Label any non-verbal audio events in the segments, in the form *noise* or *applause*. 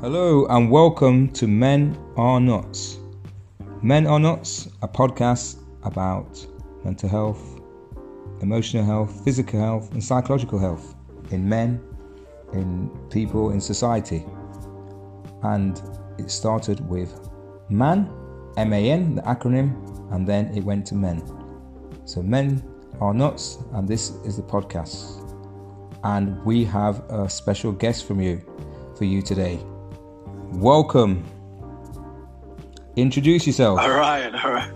Hello and welcome to Men Are Nuts. Men Are Nuts, a podcast about mental health, emotional health, physical health, and psychological health in men, in people, in society. And it started with MAN, M A N, the acronym, and then it went to men. So, Men Are Nuts, and this is the podcast. And we have a special guest from you for you today. Welcome. Introduce yourself. All right, all right.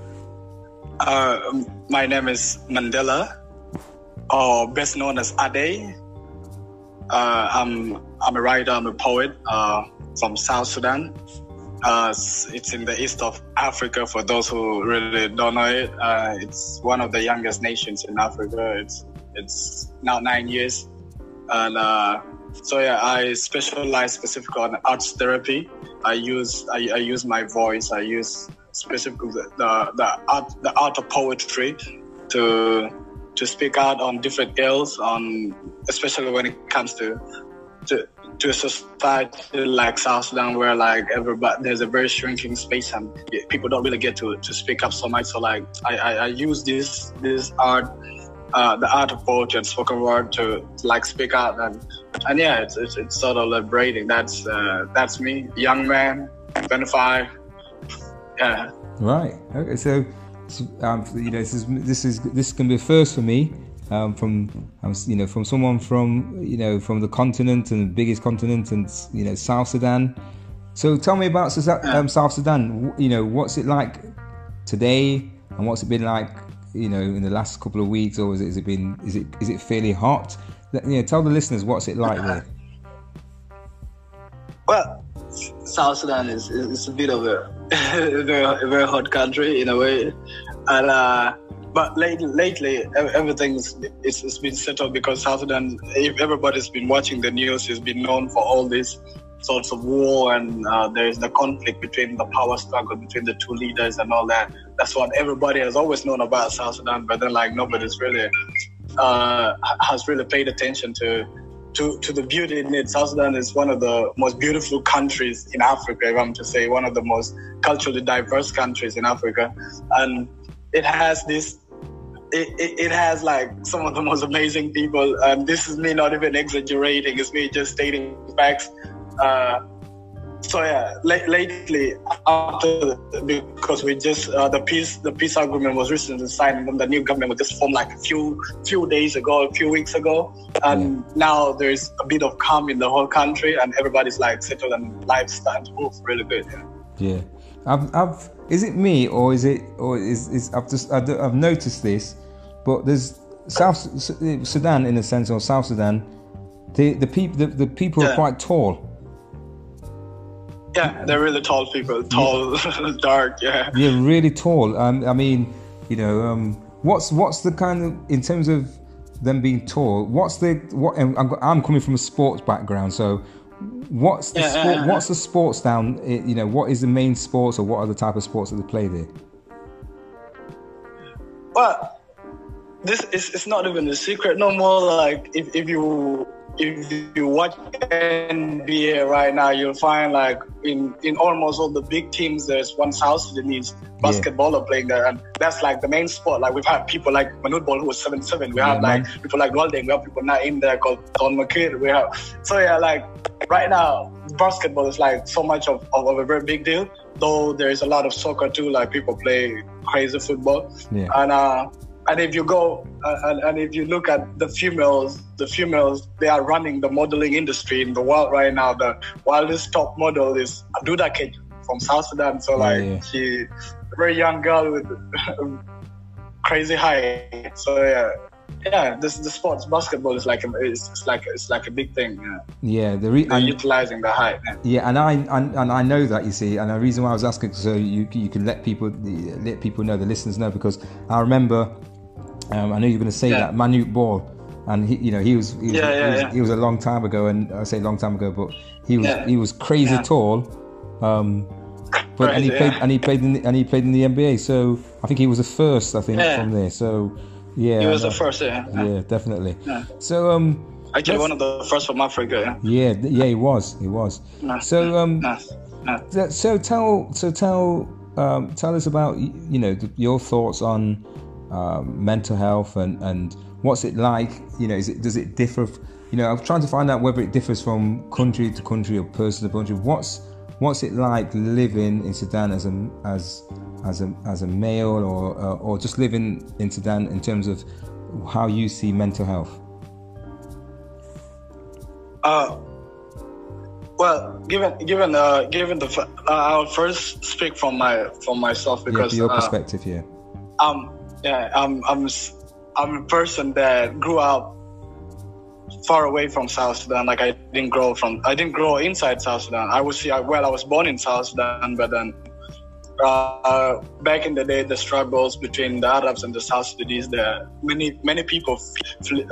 Uh, my name is Mandela, or best known as Ade. Uh, I'm I'm a writer. I'm a poet uh, from South Sudan. Uh, it's in the east of Africa. For those who really don't know it, uh, it's one of the youngest nations in Africa. It's it's now nine years, and uh, so yeah, I specialize specifically on arts therapy. I use I, I use my voice. I use specifically the, the, the art the art of poetry to to speak out on different ills, on especially when it comes to to to a society like South Sudan where like everybody there's a very shrinking space and people don't really get to, to speak up so much. So like I, I, I use this this art uh, the art of poetry and spoken word to, like speak out and and yeah it's it's, it's sort of liberating. That's uh, that's me, young man, 25. Yeah. Right. Okay. So, um, you know, this is this is this can be a first for me. Um, from um, you know from someone from you know from the continent and the biggest continent and you know South Sudan. So tell me about um, South Sudan. You know what's it like today, and what's it been like you know in the last couple of weeks, or is it, has it been is it is it fairly hot? Know, tell the listeners what's it like there. *laughs* Well, South Sudan is, is, a bit of a, *laughs* very, very hot country in a way, and uh, but lately, lately everything's it's, it's been settled because South Sudan. If everybody's been watching the news, has been known for all these sorts of war and uh, there's the conflict between the power struggle between the two leaders and all that. That's what everybody has always known about South Sudan, but then like nobody's really uh, has really paid attention to to, to the beauty in it. South Sudan is one of the most beautiful countries in Africa, if I'm to say, one of the most culturally diverse countries in Africa. And it has this, it, it, it has like some of the most amazing people. And this is me not even exaggerating, it's me just stating facts. Uh, so yeah, lately after because we just uh, the peace the peace agreement was recently signed and then the new government was just formed like a few few days ago, a few weeks ago, and now there's a bit of calm in the whole country and everybody's like settled and life's starting to move really good. Yeah. Yeah, I've, I've is it me or is it or is, is I've just I've noticed this, but there's South Sudan in a sense or South Sudan, the the people the, the people yeah. are quite tall yeah, they're really tall people, tall, yeah. *laughs* dark. Yeah. Yeah, really tall. Um, I mean, you know, um, what's what's the kind of in terms of them being tall? What's the what? I'm coming from a sports background, so what's the yeah, sport, what's the sports down? Eh, you know, what is the main sports, or what are the type of sports that they play there? Well, this is it's not even a secret no more. Like if if you if you watch NBA right now, you'll find like in, in almost all the big teams, there's one South Sudanese basketballer yeah. playing there, and that's like the main sport. Like we've had people like Manute Bol who was seven seven. We yeah, have man. like people like Luol Deng. We have people not in there called Thon Maker. We have so yeah, like right now, basketball is like so much of, of, of a very big deal. Though there is a lot of soccer too. Like people play crazy football, yeah. and uh, and if you go uh, and, and, if you look at the females the females they are running the modeling industry in the world right now. The wildest top model is Adut Akech from South Sudan. So like yeah. she a very young girl with *laughs* crazy height. So yeah. Yeah this the sports basketball is like a, it's, it's like it's like a big thing yeah, yeah the re- and, utilizing the height yeah. yeah and I and, and, I know that you see and the reason why I was asking so you you can let people let people know the listeners know because I remember um, I know you're going to say yeah. that Manute Bol, and he, you know, he was, he was, yeah, yeah, he, was he was, a long time ago, and I say long time ago, but he was he was crazy tall. Um, but crazy, and he played and he played in the, and he played in the NBA. So I think he was the first. I think from there. So yeah, he was the first. Yeah, yeah, definitely. So um, Actually, one of the first from Africa. Yeah, yeah, he was. He was. Nice. So, um, so tell, so tell, um, tell us about you know th- your thoughts on um, mental health and and what's it like. You know, is it does it differ? You know, I'm trying to find out whether it differs from country to country or person to country. What's what's it like living in Sudan as a as as a as a male or uh, or just living in Sudan in terms of how you see mental health? Uh, well, given given uh, given the uh, I'll first speak from my from myself Yeah, because your uh, perspective here. um yeah I'm I'm I'm a person that grew up far away from South Sudan. Like I didn't grow from I didn't grow inside South Sudan. I was yeah, well I was born in South Sudan, but then uh, back in the day, the struggles between the Arabs and the South Sudanese, the many many people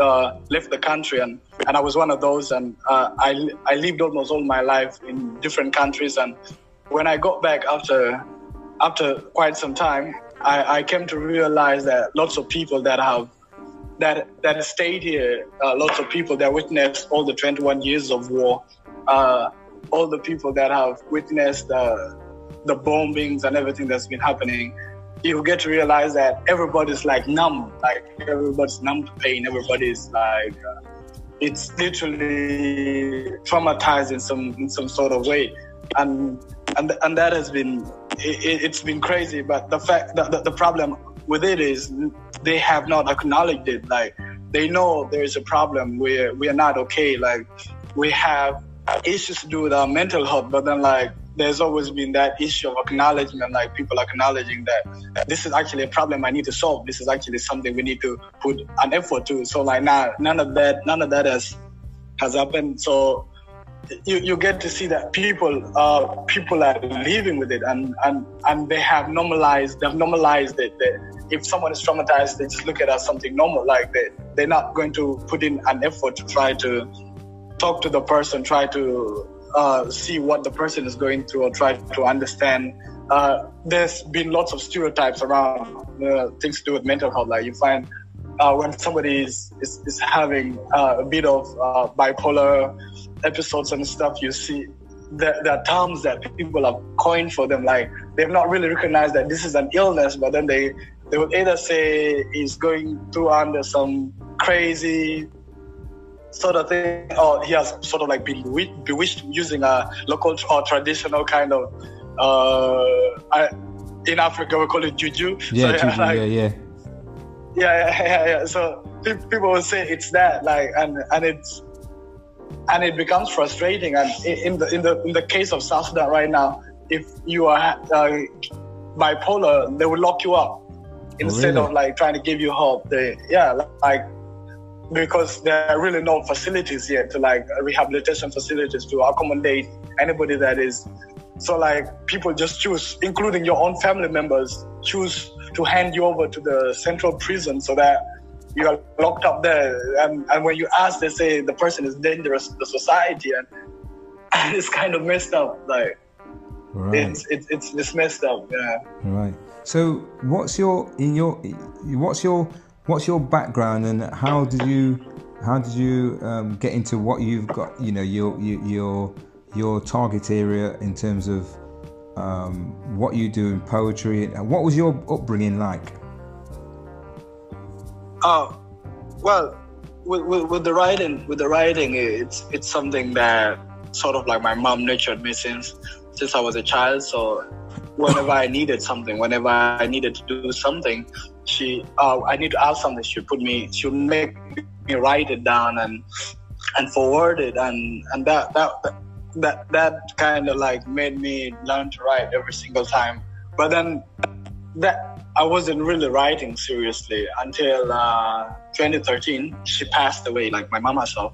uh, left the country, and, and I was one of those. And uh, I I lived almost all my life in different countries, and when I got back after after quite some time, I, I came to realize that lots of people that have that that stayed here, uh, lots of people that witnessed all the 21 years of war, uh, all the people that have witnessed the the bombings and everything that's been happening, you get to realize that everybody's like numb, like everybody's numb to pain. Everybody's like uh, it's literally traumatized in some in some sort of way, and and and that has been it, it's been crazy. But the fact the, the, the problem with it is they have not acknowledged it. Like they know there is a problem. We're we are not okay. Like we have issues to do with our mental health, but then like there's always been that issue of acknowledgement, like people acknowledging that this is actually a problem I need to solve. This is actually something we need to put an effort to. So like now, none of that, none of that has has happened. So you, you get to see that people uh, people are living with it and, and, and they have normalized they've normalized it that if someone is traumatized they just look at it as something normal like they, they're not going to put in an effort to try to talk to the person try to uh, see what the person is going through or try to understand. Uh, there's been lots of stereotypes around uh, things to do with mental health like you find uh, when somebody is, is, is having uh, a bit of uh, bipolar episodes and stuff, you see there are terms that people have coined for them. Like they've not really recognized that this is an illness, but then they they would either say he's going through under some crazy sort of thing, or he has sort of like been bewi- bewitched using a local or traditional kind of. Uh, I, in Africa, we call it juju. Yeah, So, *laughs* juju, like, yeah, yeah. Yeah, *laughs* yeah, yeah, yeah. So people will say it's that, like, and and it's and it becomes frustrating. And in the in the in the case of South Sudan right now, if you are uh, bipolar, they will lock you up instead really? of like trying to give you help. They yeah, like because there are really no facilities yet to like rehabilitation facilities to accommodate anybody that is so like people just choose including your own family members choose to hand you over to the central prison so that you are locked up there and, and when you ask they say the person is dangerous to the society and, *laughs* and it's kind of messed up like Right. it's, it's it's it's messed up yeah Right. So, what's your in your what's your what's your background and how did you how did you um, get into what you've got? You know your your your, your target area in terms of um, what you do in poetry and what was your upbringing like? Oh, well, with, with, with the writing, with the writing, it's it's something that sort of like my mom nurtured me since since I was a child. So whenever I needed something, whenever I needed to do something, she uh, I need to ask something. She put me, she make me write it down and and forward it, and and that that that that that kind of like made me learn to write every single time. But then that I wasn't really writing seriously until uh, 2013. She passed away, like my mama saw.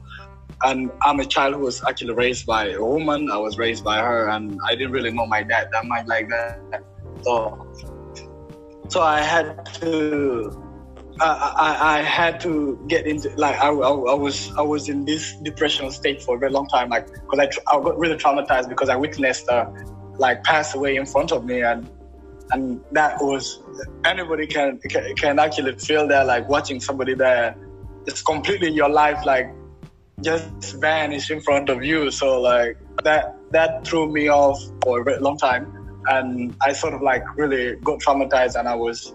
And I'm a child who was actually raised by a woman. I was raised by her, and I didn't really know my dad that much like that. So, so I had to, I, I, I had to get into like I, I, I was I was in this depressional state for a very long time, like because I, I got really traumatized because I witnessed her like pass away in front of me, and and that was anybody can can, can actually feel that like watching somebody that is completely your life like just vanish in front of you. So like that that threw me off for a very long time, and I sort of like really got traumatized, and I was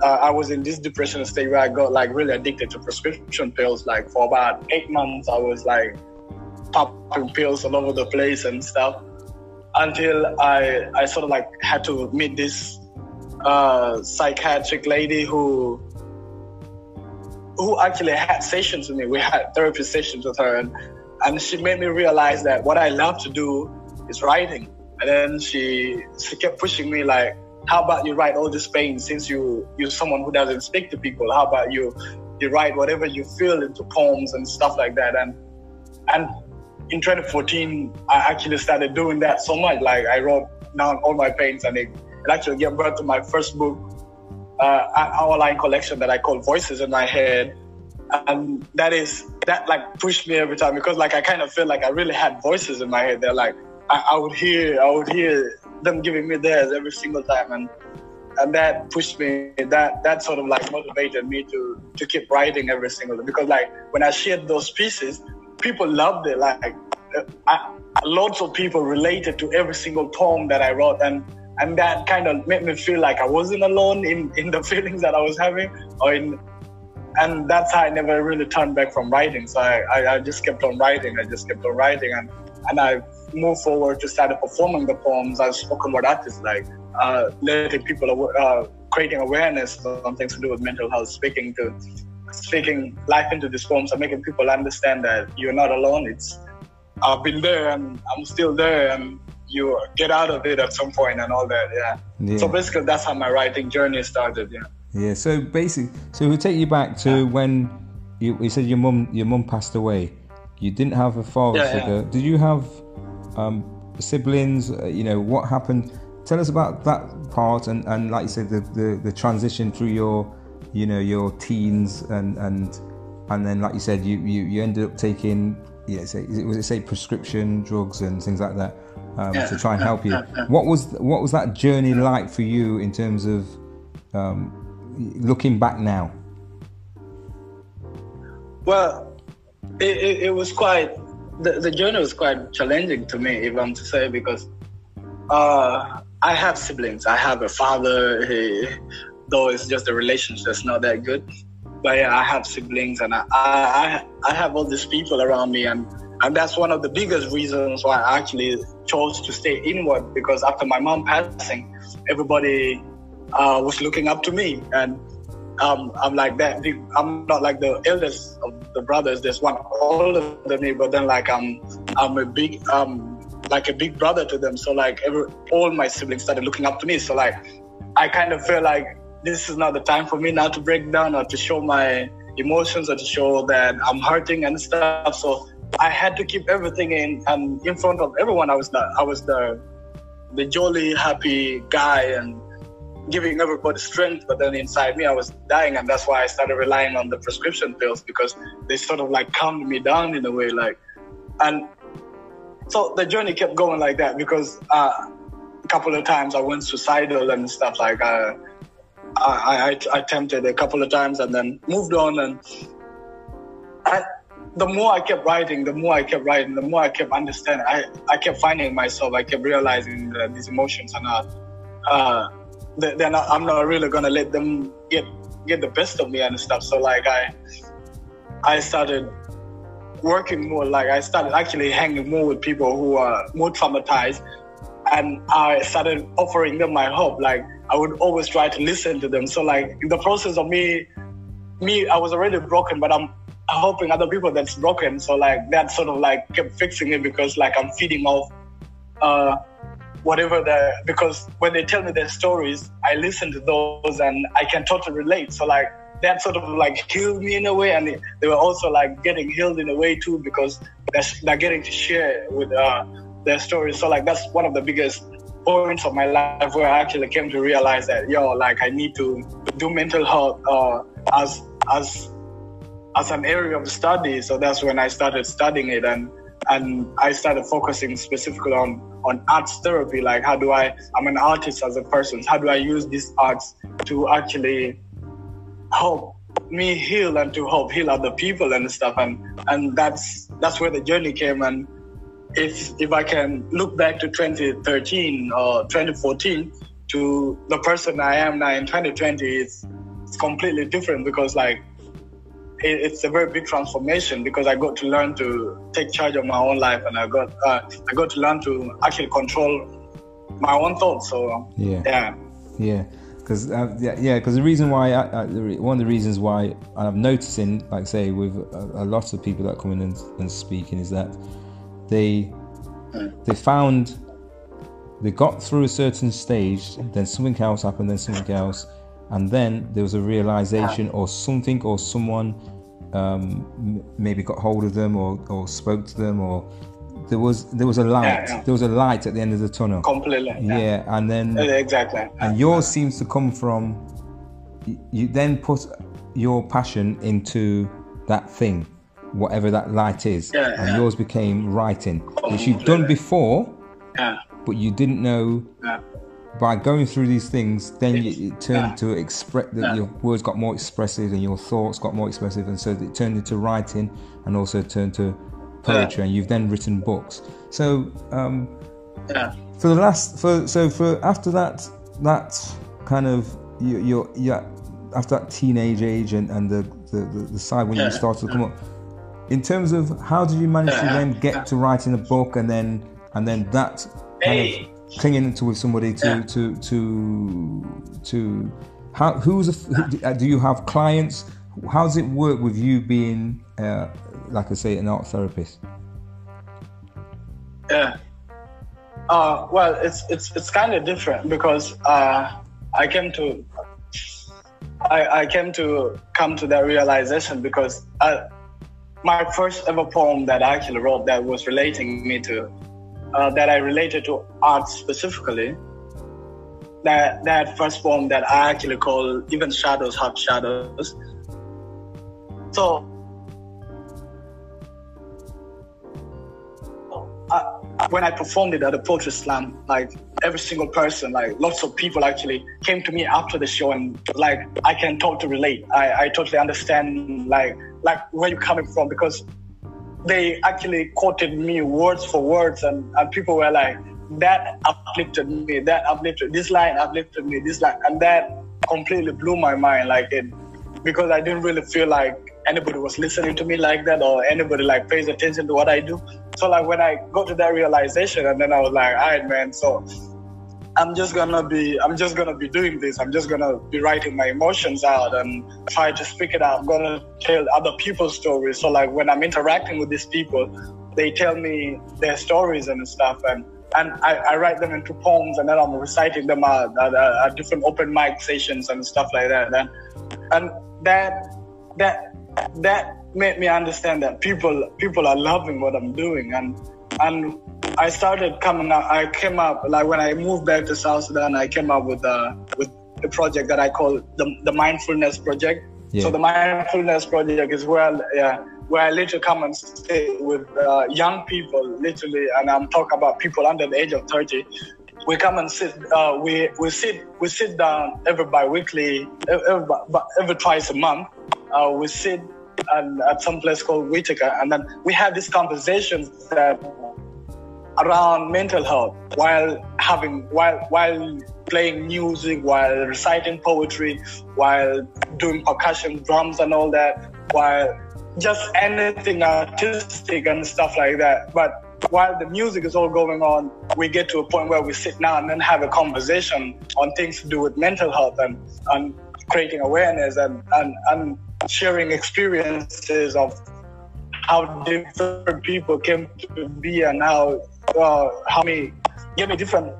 uh, I was in this depression state where I got like really addicted to prescription pills. Like for about eight months, I was like popping pills all over the place and stuff until I I sort of like had to meet this uh, psychiatric lady who who actually had sessions with me. We had therapy sessions with her, and and she made me realize that what I love to do is writing. And then she she kept pushing me like, how about you write all this pain since you you're someone who doesn't speak to people? How about you you write whatever you feel into poems and stuff like that? And and in 2014, I actually started doing that so much. Like I wrote down all my pains, and it, it actually gave birth to my first book, uh, outline collection that I call Voices in My Head. And that is that like pushed me every time because like I kind of feel like I really had voices in my head. They're like I, I would hear I would hear them giving me theirs every single time, and and that pushed me. That that sort of like motivated me to to keep writing every single day because like when I shared those pieces, people loved it. Like uh, I, lots of people related to every single poem that I wrote, and and that kind of made me feel like I wasn't alone in in the *laughs* feelings that I was having, or in. And that's how I never really turned back from writing. So I, I, I just kept on writing. I just kept on writing, and and I moved forward to start performing the poems as spoken word artist, like uh, letting people, uh, creating awareness on things to do with mental health, speaking to speaking life into these poems and making people understand that you're not alone. It's I've been there and I'm still there and you get out of it at some point and all that. Yeah. yeah. So basically, that's how my writing journey started. Yeah. Yeah. So basically, so we'll take you back to when you, you said your mum your mum passed away. You didn't have a father yeah, figure. Did you have um, siblings? Uh, you know what happened. Tell us about that part and, and like you said, the, the, the transition through your you know your teens and and and then like you said you you, you ended up taking yeah say was it say prescription drugs and things like that um, yeah. to try and help you what was what was that journey like for you in terms of um, looking back now well it, it, it was quite the, the journey was quite challenging to me if i'm to say because uh, I have siblings. I have a father. He, though it's just a relationship that's not that good. But yeah, I have siblings and I, I, I have all these people around me and, and that's one of the biggest reasons why I actually chose to stay inward because after my mom passing, everybody uh, was looking up to me and um, I'm like that. I'm not like the eldest of the brothers. There's one older than me, but then like I'm I'm a big um like a big brother to them. So like every all my siblings started looking up to me. So like I kind of feel like this is not the time for me now to break down or to show my emotions or to show that I'm hurting and stuff. So I had to keep everything in and in front of everyone. I was the I was the the jolly, happy guy and giving everybody strength. But then inside me, I was dying, and that's why I started relying on the prescription pills because they sort of like calmed me down in a way. Like, and so the journey kept going like that because uh, a couple of times I went suicidal and stuff like. Uh, I, I, I attempted a couple of times and then moved on. And I, the more I kept writing, the more I kept writing, the more I kept understanding. I, I kept finding myself. I kept realizing that these emotions are not, uh, they're not. I'm not really gonna let them get get the best of me and stuff. So like I, I started working more. Like I started actually hanging more with people who are more traumatized, and I started offering them my help. Like I would always try to listen to them. So like in the process of me, me, I was already broken, but I'm helping other people that's broken. So like that sort of like kept fixing it because like I'm feeding off uh, whatever the because when they tell me their stories, I listen to those and I can totally relate. So like that sort of like healed me in a way, and they were also like getting healed in a way too because they're, they're getting to share with uh, their stories. So like that's one of the biggest points of my life where I actually came to realize that yo, like I need to do mental health uh, as as as an area of study. So that's when I started studying it and and I started focusing specifically on on arts therapy. Like how do I I'm an artist as a person. How do I use these arts to actually help me heal and to help heal other people and stuff. And and that's that's where the journey came. And if if I can look back to 2013 or 2014 to the person I am now in 2020, it's it's completely different because like it's a very big transformation because I got to learn to take charge of my own life and I got uh, I got to learn to actually control my own thoughts. So Yeah. yeah. Yeah, because uh, yeah, yeah, because the reason why I, I, the re- one of the reasons why I'm noticing, like say, with a, a lot of people that come in and, and speaking, is that they they found they got through a certain stage, then something else happened, then something else, and then there was a realization or something or someone um, maybe got hold of them or, or spoke to them or there was there was a light Yeah, yeah. there was a light at the end of the tunnel completely. yeah, and then Exactly. and yours seems to come from you then put your passion into that thing whatever that light is Yeah, and yeah. yours became writing which you've done before Yeah. but you didn't know Yeah. By going through these things then you, it turned yeah. to express that Yeah. your words got more expressive and your thoughts got more expressive and so it turned into writing and also turned to poetry and you've then written books so um, Yeah. for the last for so for after that that kind of you you're yeah after that teenage age and, and the, the, the, the side when you Yeah. started to come up in terms of how did you manage to then get to writing a book and then and then that kind of clinging into with somebody to Yeah. to to to how who's a, who, uh, do you have clients how does it work with you being uh, like I say an art therapist Yeah. Uh, well, it's it's it's kind of different because uh, I came to I, I came to come to that realization because uh, my first ever poem that I actually wrote that was relating me to uh, that I related to art specifically. That that first poem that I actually call even shadows have shadows. So uh, when I performed it at the poetry slam, like every single person, like lots of people actually came to me after the show and like I can totally relate. I, I totally understand like like where you're coming from because they actually quoted me words for words and, and people were like that uplifted me, that uplifted this line uplifted me, this line and that completely blew my mind like it because I didn't really feel like anybody was listening to me like that or anybody like pays attention to what I do. So like when I got to that realization and then I was like, all right man, so I'm just gonna be I'm just gonna be doing this. I'm just gonna be writing my emotions out and try to speak it out. I'm gonna tell other people's stories. So like when I'm interacting with these people, they tell me their stories and stuff and and I, I write them into poems and then I'm reciting them at, at, at different open mic sessions and stuff like that. And and that that that made me understand that people people are loving what I'm doing and and I started coming up I came up like when I moved back to South Sudan I came up with uh with the project that I call the, the mindfulness project. Yeah. So the mindfulness project is where yeah where I literally come and stay with uh, young people literally and I'm talking about people under the age of 30 we come and sit. Uh, we we sit we sit down every bi-weekly, every, every, every twice a month. Uh, we sit and, at some place called Whitaker, and then we have these conversations that around mental health while having while while playing music, while reciting poetry, while doing percussion, drums, and all that, while just anything artistic and stuff like that. But while the music is all going on, we get to a point where we sit down and then have a conversation on things to do with mental health and, and creating awareness and, and, and sharing experiences of how different people came to be and how uh, how many give me different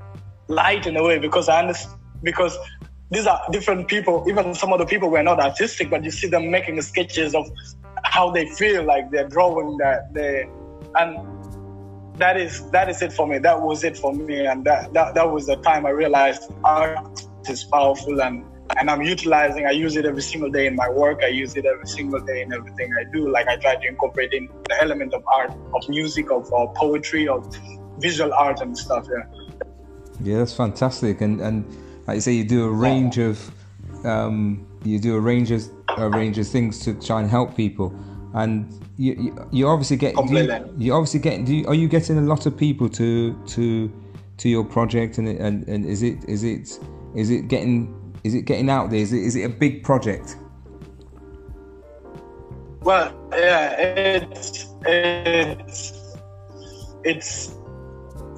light in a way because I understand because these are different people. Even some of the people were not artistic, but you see them making sketches of how they feel like they're drawing that they and that is that is it for me. That was it for me, and that that, that was the time I realized art is powerful and and I'm utilizing. I use it every single day in my work. I use it every single day in everything I do. Like I try to incorporate in the element of art, of music, of, of poetry, of visual art and stuff. Yeah. Yeah, that's fantastic. And and like you say, you do a range of um, you do a range of a range of things to try and help people. And you, you, you obviously get you, you obviously get do you, are you getting a lot of people to to to your project and and, and is it is it is it getting is it getting out there is it is it a big project Well, yeah, it's it's it's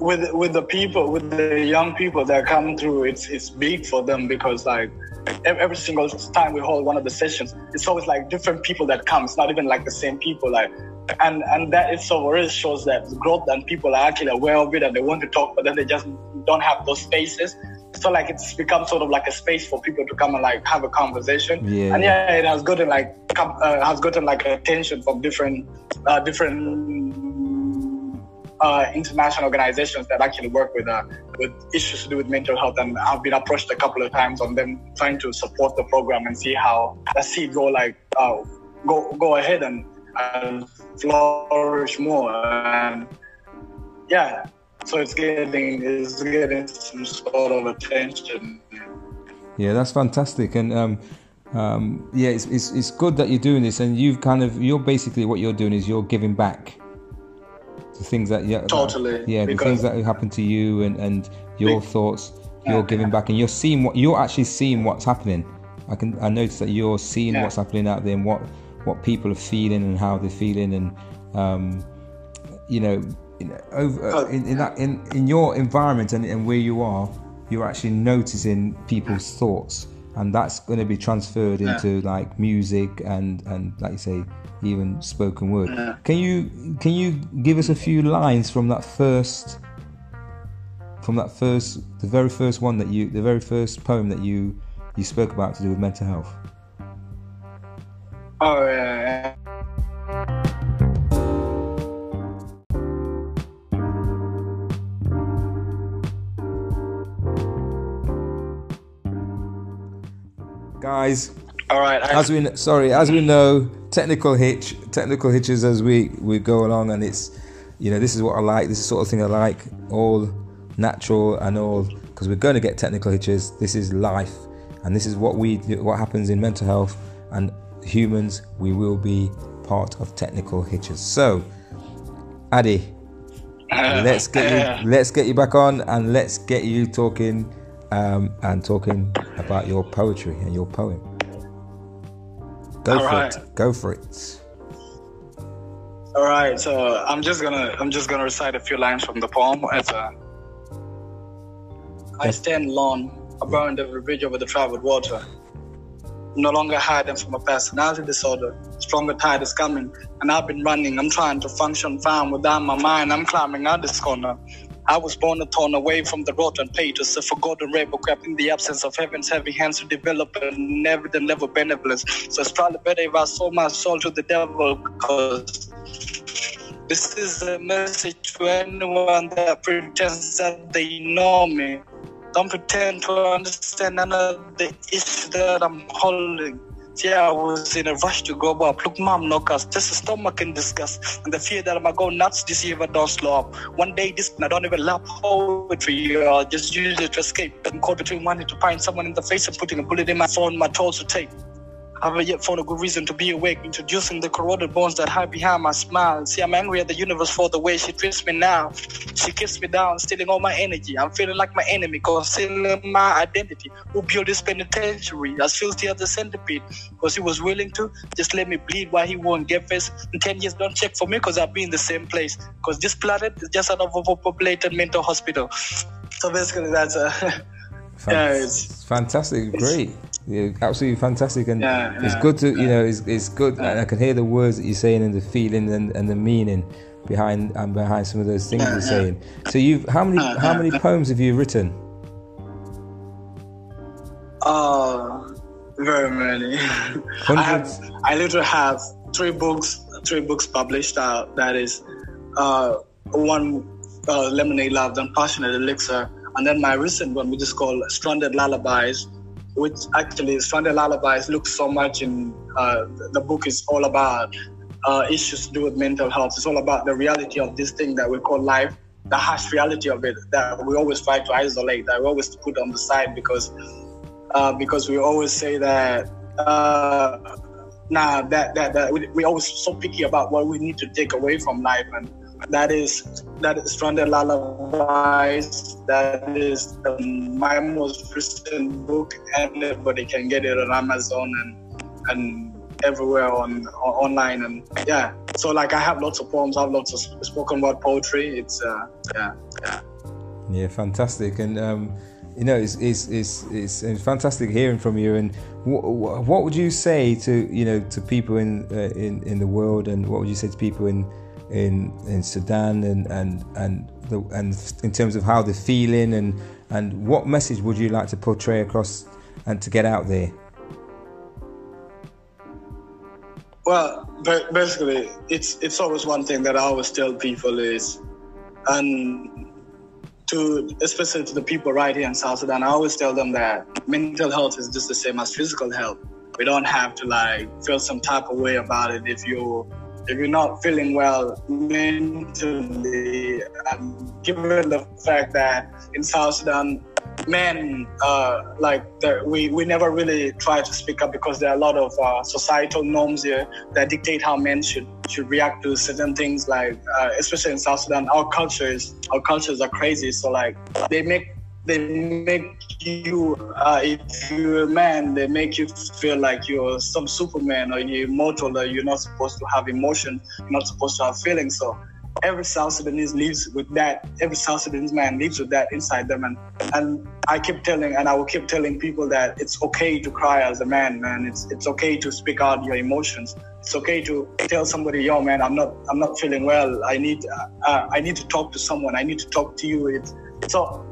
with with the people, with the young people that come through. It's it's big for them because like every single time we hold one of the sessions, it's always like different people that come. It's not even like the same people. Like and and that itself already shows that the growth and people are actually aware of it and they want to talk, but then they just don't have those spaces. So like it's become sort of like a space for people to come and like have a conversation. Yeah. And yeah, it has gotten like uh, has gotten like attention from different uh, different uh, international organizations that actually work with uh, with issues to do with mental health. And I've been approached a couple of times on them trying to support the program and see how let's see it go like uh, go go ahead and, and flourish more. And yeah, so it's getting it's getting some sort of attention. Yeah, that's fantastic, and um, um, yeah, it's, it's it's good that you're doing this, and you've kind of you're basically what you're doing is you're giving back the things that yeah Totally, that, yeah the things that happened to you and and your thoughts you're Yeah. giving back, and you're seeing what you're actually seeing what's happening. I can I notice that you're seeing Yeah. what's happening out there and what what people are feeling and how they're feeling and um, you know in, over Oh. in, in that in, in your environment and, and where you are you're actually noticing people's thoughts and that's going to be transferred into like music and and like you say even spoken word Yeah. can you can you give us a few lines from that first from that first the very first one that you the very first poem that you you spoke about to do with mental health Oh yeah. yeah. guys All right. I, as we sorry as we know technical hitch technical hitches as we we go along and it's you know this is what i like this is the sort of thing i like all natural and all because we're going to get technical hitches this is life and this is what we do- what happens in mental health and humans we will be part of technical hitches so Ade *laughs* let's get you *laughs* let's get you back on and let's get you talking um, and talking about your poetry and your poem Go All for right. it. Go for it. All right, so I'm just gonna I'm just gonna recite a few lines from the poem. As a, I stand alone, I burned every bridge over the troubled water. No longer hiding from a personality disorder. Stronger tide is coming, and I've been running. I'm trying to function fine without my mind. I'm climbing out this corner. I was born and torn away from the rotten pages, a forgotten rebel crap in the absence of heaven's heavy hands to develop an evident level of benevolence. So it's probably better if I sold my soul to the devil, because this is a message to anyone that pretends that they know me. Don't pretend to understand none of the issues that I'm holding. Yeah, I was in a rush to grow up. Look, mom, no cuss. Just a stomach in disgust. And the fear that I might go nuts this year if I don't slow up. One day, this I don't even love poetry. I'll just use it to escape. I'm caught between wanting to find someone in the face and putting a bullet in my phone, my toes to take. I haven't yet found a good reason to be awake, introducing the corroded bones that hide behind my smile. See, I'm angry at the universe for the way she treats me now. She kicks me down, stealing all my energy. I'm feeling like my enemy, concealing my identity. Who built this penitentiary? As filthy as the centipede. Because he was willing to just let me bleed while he won't get face. In 10 years, don't check for me because I'll be in the same place. Because this planet is just an overpopulated mental hospital. So basically, that's a. *laughs* Yeah, it's- fantastic, great, yeah, absolutely fantastic, and Yeah, it's good to you know it's, it's good. And I can hear the words that you're saying and the feeling and, and the meaning behind and behind some of those things Yeah, you're yeah. saying. So you've how many Uh, how uh, many poems have you written? Oh, very many. *laughs* I have, I literally have three books, three books published out. That is, uh, one uh, Lemonade Love, then Passionate Elixir, and then my recent one, which is called Stranded Lullabies, which actually Stranded Lullabies looks so much in uh, the book is all about uh, issues to do with mental health. It's all about the reality of this thing that we call life, the harsh reality of it that we always try to isolate, that we always put on the side because uh, because we always say that uh, nah, that that, that we, we always so picky about what we need to take away from life, and that is that is Stranded Lullabies. That is um, my most recent book. everybody can get it on Amazon and and everywhere on, on, online and yeah. So like I have lots of poems. I have lots of spoken word poetry. It's uh, yeah yeah. Yeah, fantastic. And um, you know, it's, it's it's it's fantastic hearing from you. And what, what would you say to you know to people in uh, in in the world, and what would you say to people in in in Sudan, and and and the, and in terms of how they're feeling, and and what message would you like to portray across and to get out there? Well, basically, it's it's always one thing that I always tell people is, and to especially to the people right here in South Sudan, I always tell them that mental health is just the same as physical health. We don't have to like feel some type of way about it if you if you're not feeling well mentally. And given the fact that in South Sudan men uh, like we, we never really try to speak up because there are a lot of uh, societal norms here that dictate how men should should react to certain things like uh, especially in south sudan our cultures our cultures are crazy so like they make they make you uh, if you're a man they make you feel like you're some superman or you're immortal or you're not supposed to have emotion you're not supposed to have feelings so every South Sudanese lives with that. Every South Sudanese man lives with that inside them. And and I keep telling and I will keep telling people that it's okay to cry as a man, man. It's it's okay to speak out your emotions. It's okay to tell somebody, yo, man, I'm not I'm not feeling well. I need uh, I need to talk to someone. I need to talk to you. It's so.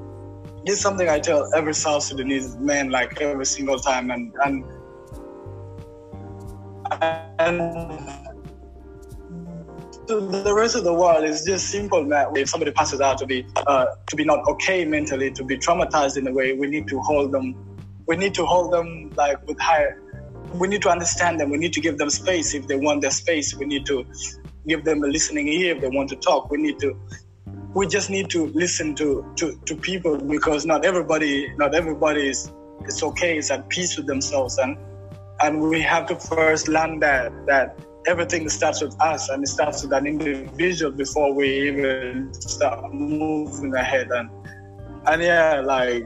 This is something I tell every South Sudanese man, like every single time, and and and to the rest of the world is just simple man. If somebody passes out to be uh, to be not okay mentally, to be traumatized in a way, we need to hold them. We need to hold them like with higher. We need to understand them. We need to give them space if they want their space. We need to give them a listening ear if they want to talk. We need to. We just need to listen to to, to people because not everybody not everybody is it's okay. Is at peace with themselves and and we have to first learn that that everything starts with us and it starts with an individual before we even start moving ahead and and yeah like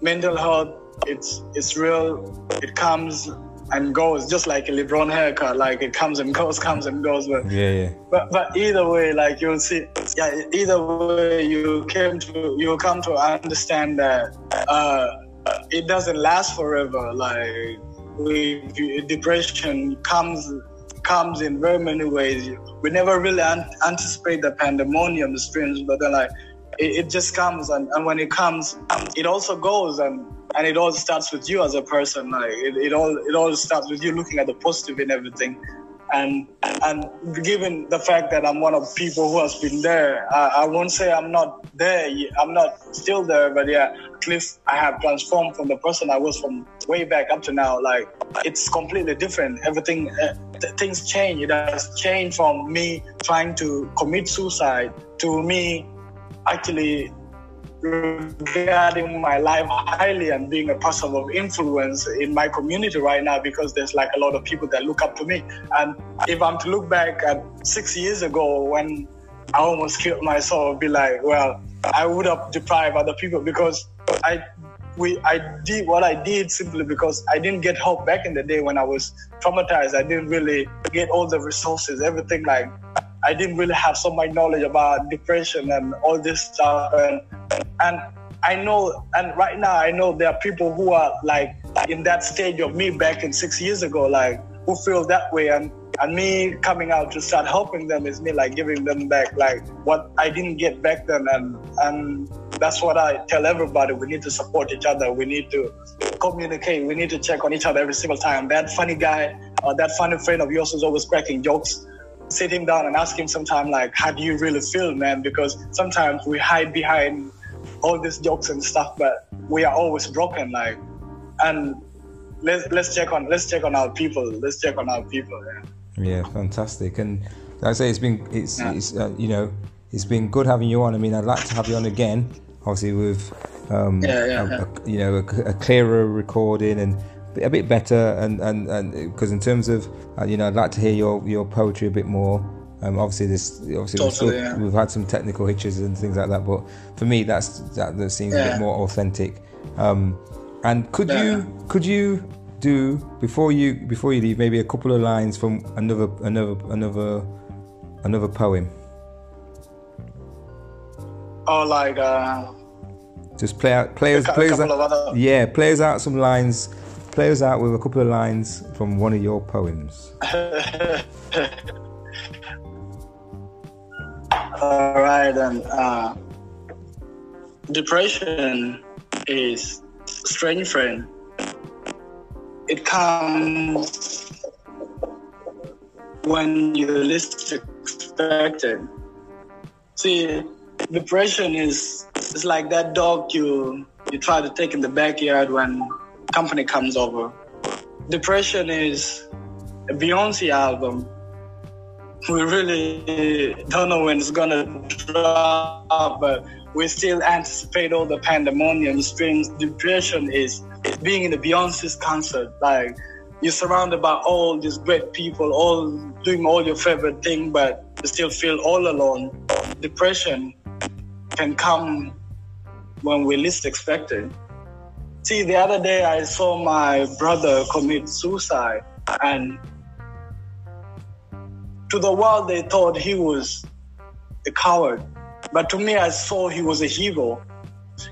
mental health it's it's real it comes and goes just like a lebron haircut like it comes and goes comes and goes but yeah, yeah. but but either way like you'll see yeah either way you came to you come to understand that uh it doesn't last forever like we depression comes comes in very many ways. We never really an- anticipate the pandemonium, the streams, but then like it, it just comes, and, and when it comes, it also goes, and and it all starts with you as a person. Like it, it all it all starts with you looking at the positive in everything, and and given the fact that I'm one of people who has been there, I, I won't say I'm not there. I'm not still there, but yeah, at least I have transformed from the person I was from way back up to now. Like it's completely different. Everything, uh, th- things change. It has changed from me trying to commit suicide to me actually regarding my life highly and being a person of influence in my community right now because there's like a lot of people that look up to me. And if I'm to look back at six years ago when I almost killed myself, be like, well, I would have deprived other people because I we I did what I did simply because I didn't get help back in the day when I was traumatized. I didn't really get all the resources, everything like I didn't really have so much knowledge about depression and all this stuff and and I know and right now I know there are people who are like in that stage of me back in six years ago, like who feel that way and and me coming out to start helping them is me like giving them back like what I didn't get back then and and that's what I tell everybody. We need to support each other. We need to communicate. We need to check on each other every single time. That funny guy or that funny friend of yours who's always cracking jokes, sit him down and ask him sometime like, how do you really feel, man? Because sometimes we hide behind all these jokes and stuff, but we are always broken. Like, and let's let's check on let's check on our people. Let's check on our people. Yeah, yeah fantastic. And I say it's been it's, yeah. it's uh, you know it's been good having you on. I mean, I'd like to have you on again, obviously with um, yeah, yeah, a, a, you know a, a, clearer recording and a bit better, and and and because in terms of uh, you know, I'd like to hear your your poetry a bit more. Um, obviously, this obviously Totally, we've, still- yeah. we've had some technical hitches and things like that, but for me, that's that, that seems a bit more authentic. Um, and could Yeah. you could you do before you before you leave maybe a couple of lines from another another another another poem? Oh, like uh, Just play out play us a, play us out, other. yeah play us out some lines. Play us out with a couple of lines from one of your poems. *laughs* All right, then. Uh, depression is strange friend. It comes when you least expect it. See, depression is it's like that dog you you try to take in the backyard when company comes over. Depression is a Beyonce album we really don't know when it's gonna drop, but we still anticipate all the pandemonium strings. Depression is being in the Beyonce's concert. Like you're surrounded by all these great people, all doing all your favorite thing, but you still feel all alone. Depression can come when we least expect it. See, the other day I saw my brother commit suicide, and to the world they thought he was a coward but to me i saw he was a hero.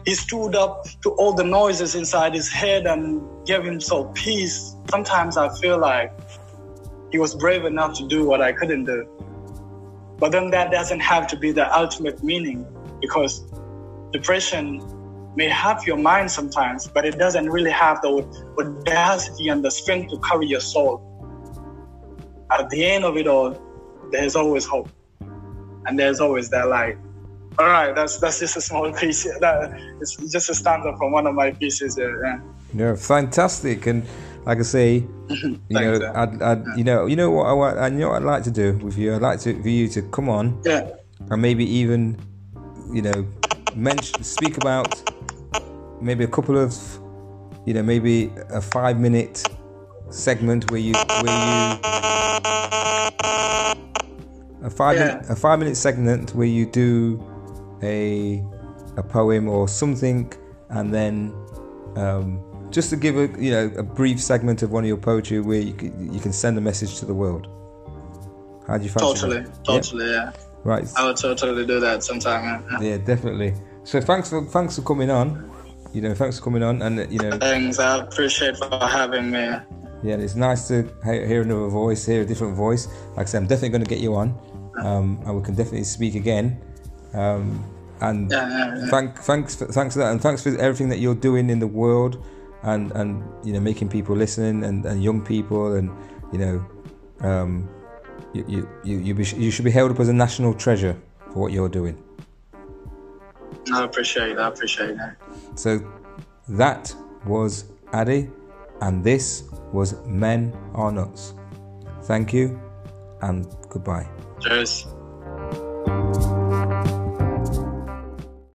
He stood up to all the noises inside his head and gave himself peace. Sometimes i feel like he was brave enough to do what i couldn't do. But then that doesn't have to be the ultimate meaning because depression may have your mind sometimes but it doesn't really have the audacity and the strength to carry your soul at the end of it all, there's always hope, and there's always that light. All right, that's that's just a small piece. *laughs* That it's just a stanza from one of my pieces. Yeah, yeah. Yeah, fantastic. And like I say, *laughs* you know, I'd, I'd, you know, you know what I want. I know what I'd like to do with you. I'd like to for you to come on yeah. and maybe even, you know, mention, speak about maybe a couple of, you know, maybe a five minute segment where you where you a five Yeah. minute, a five minute segment where you do a a poem or something, and then um, just to give a you know a brief segment of one of your poetry where you can, you can send a message to the world. How do you fancy Totally, that? totally. Yeah, Yeah? Right. I would totally do that sometime. Yeah. Yeah, definitely. So thanks for thanks for coming on. You know, thanks for coming on, and you know, Thanks. I appreciate for having me. yeah, it's nice to hear another voice, hear a different voice. Like I said, I'm definitely going to get you on, um, and we can definitely speak again. Um, and Yeah, yeah, yeah. thank thanks for, thanks for that, and thanks for everything that you're doing in the world, and and you know making people listening and, and young people, and you know, um, you you you you, be, you should be held up as a national treasure for what you're doing. I appreciate. that. I appreciate that. So that was Ade, and this was Men Are Nuts. Thank you and goodbye. Cheers.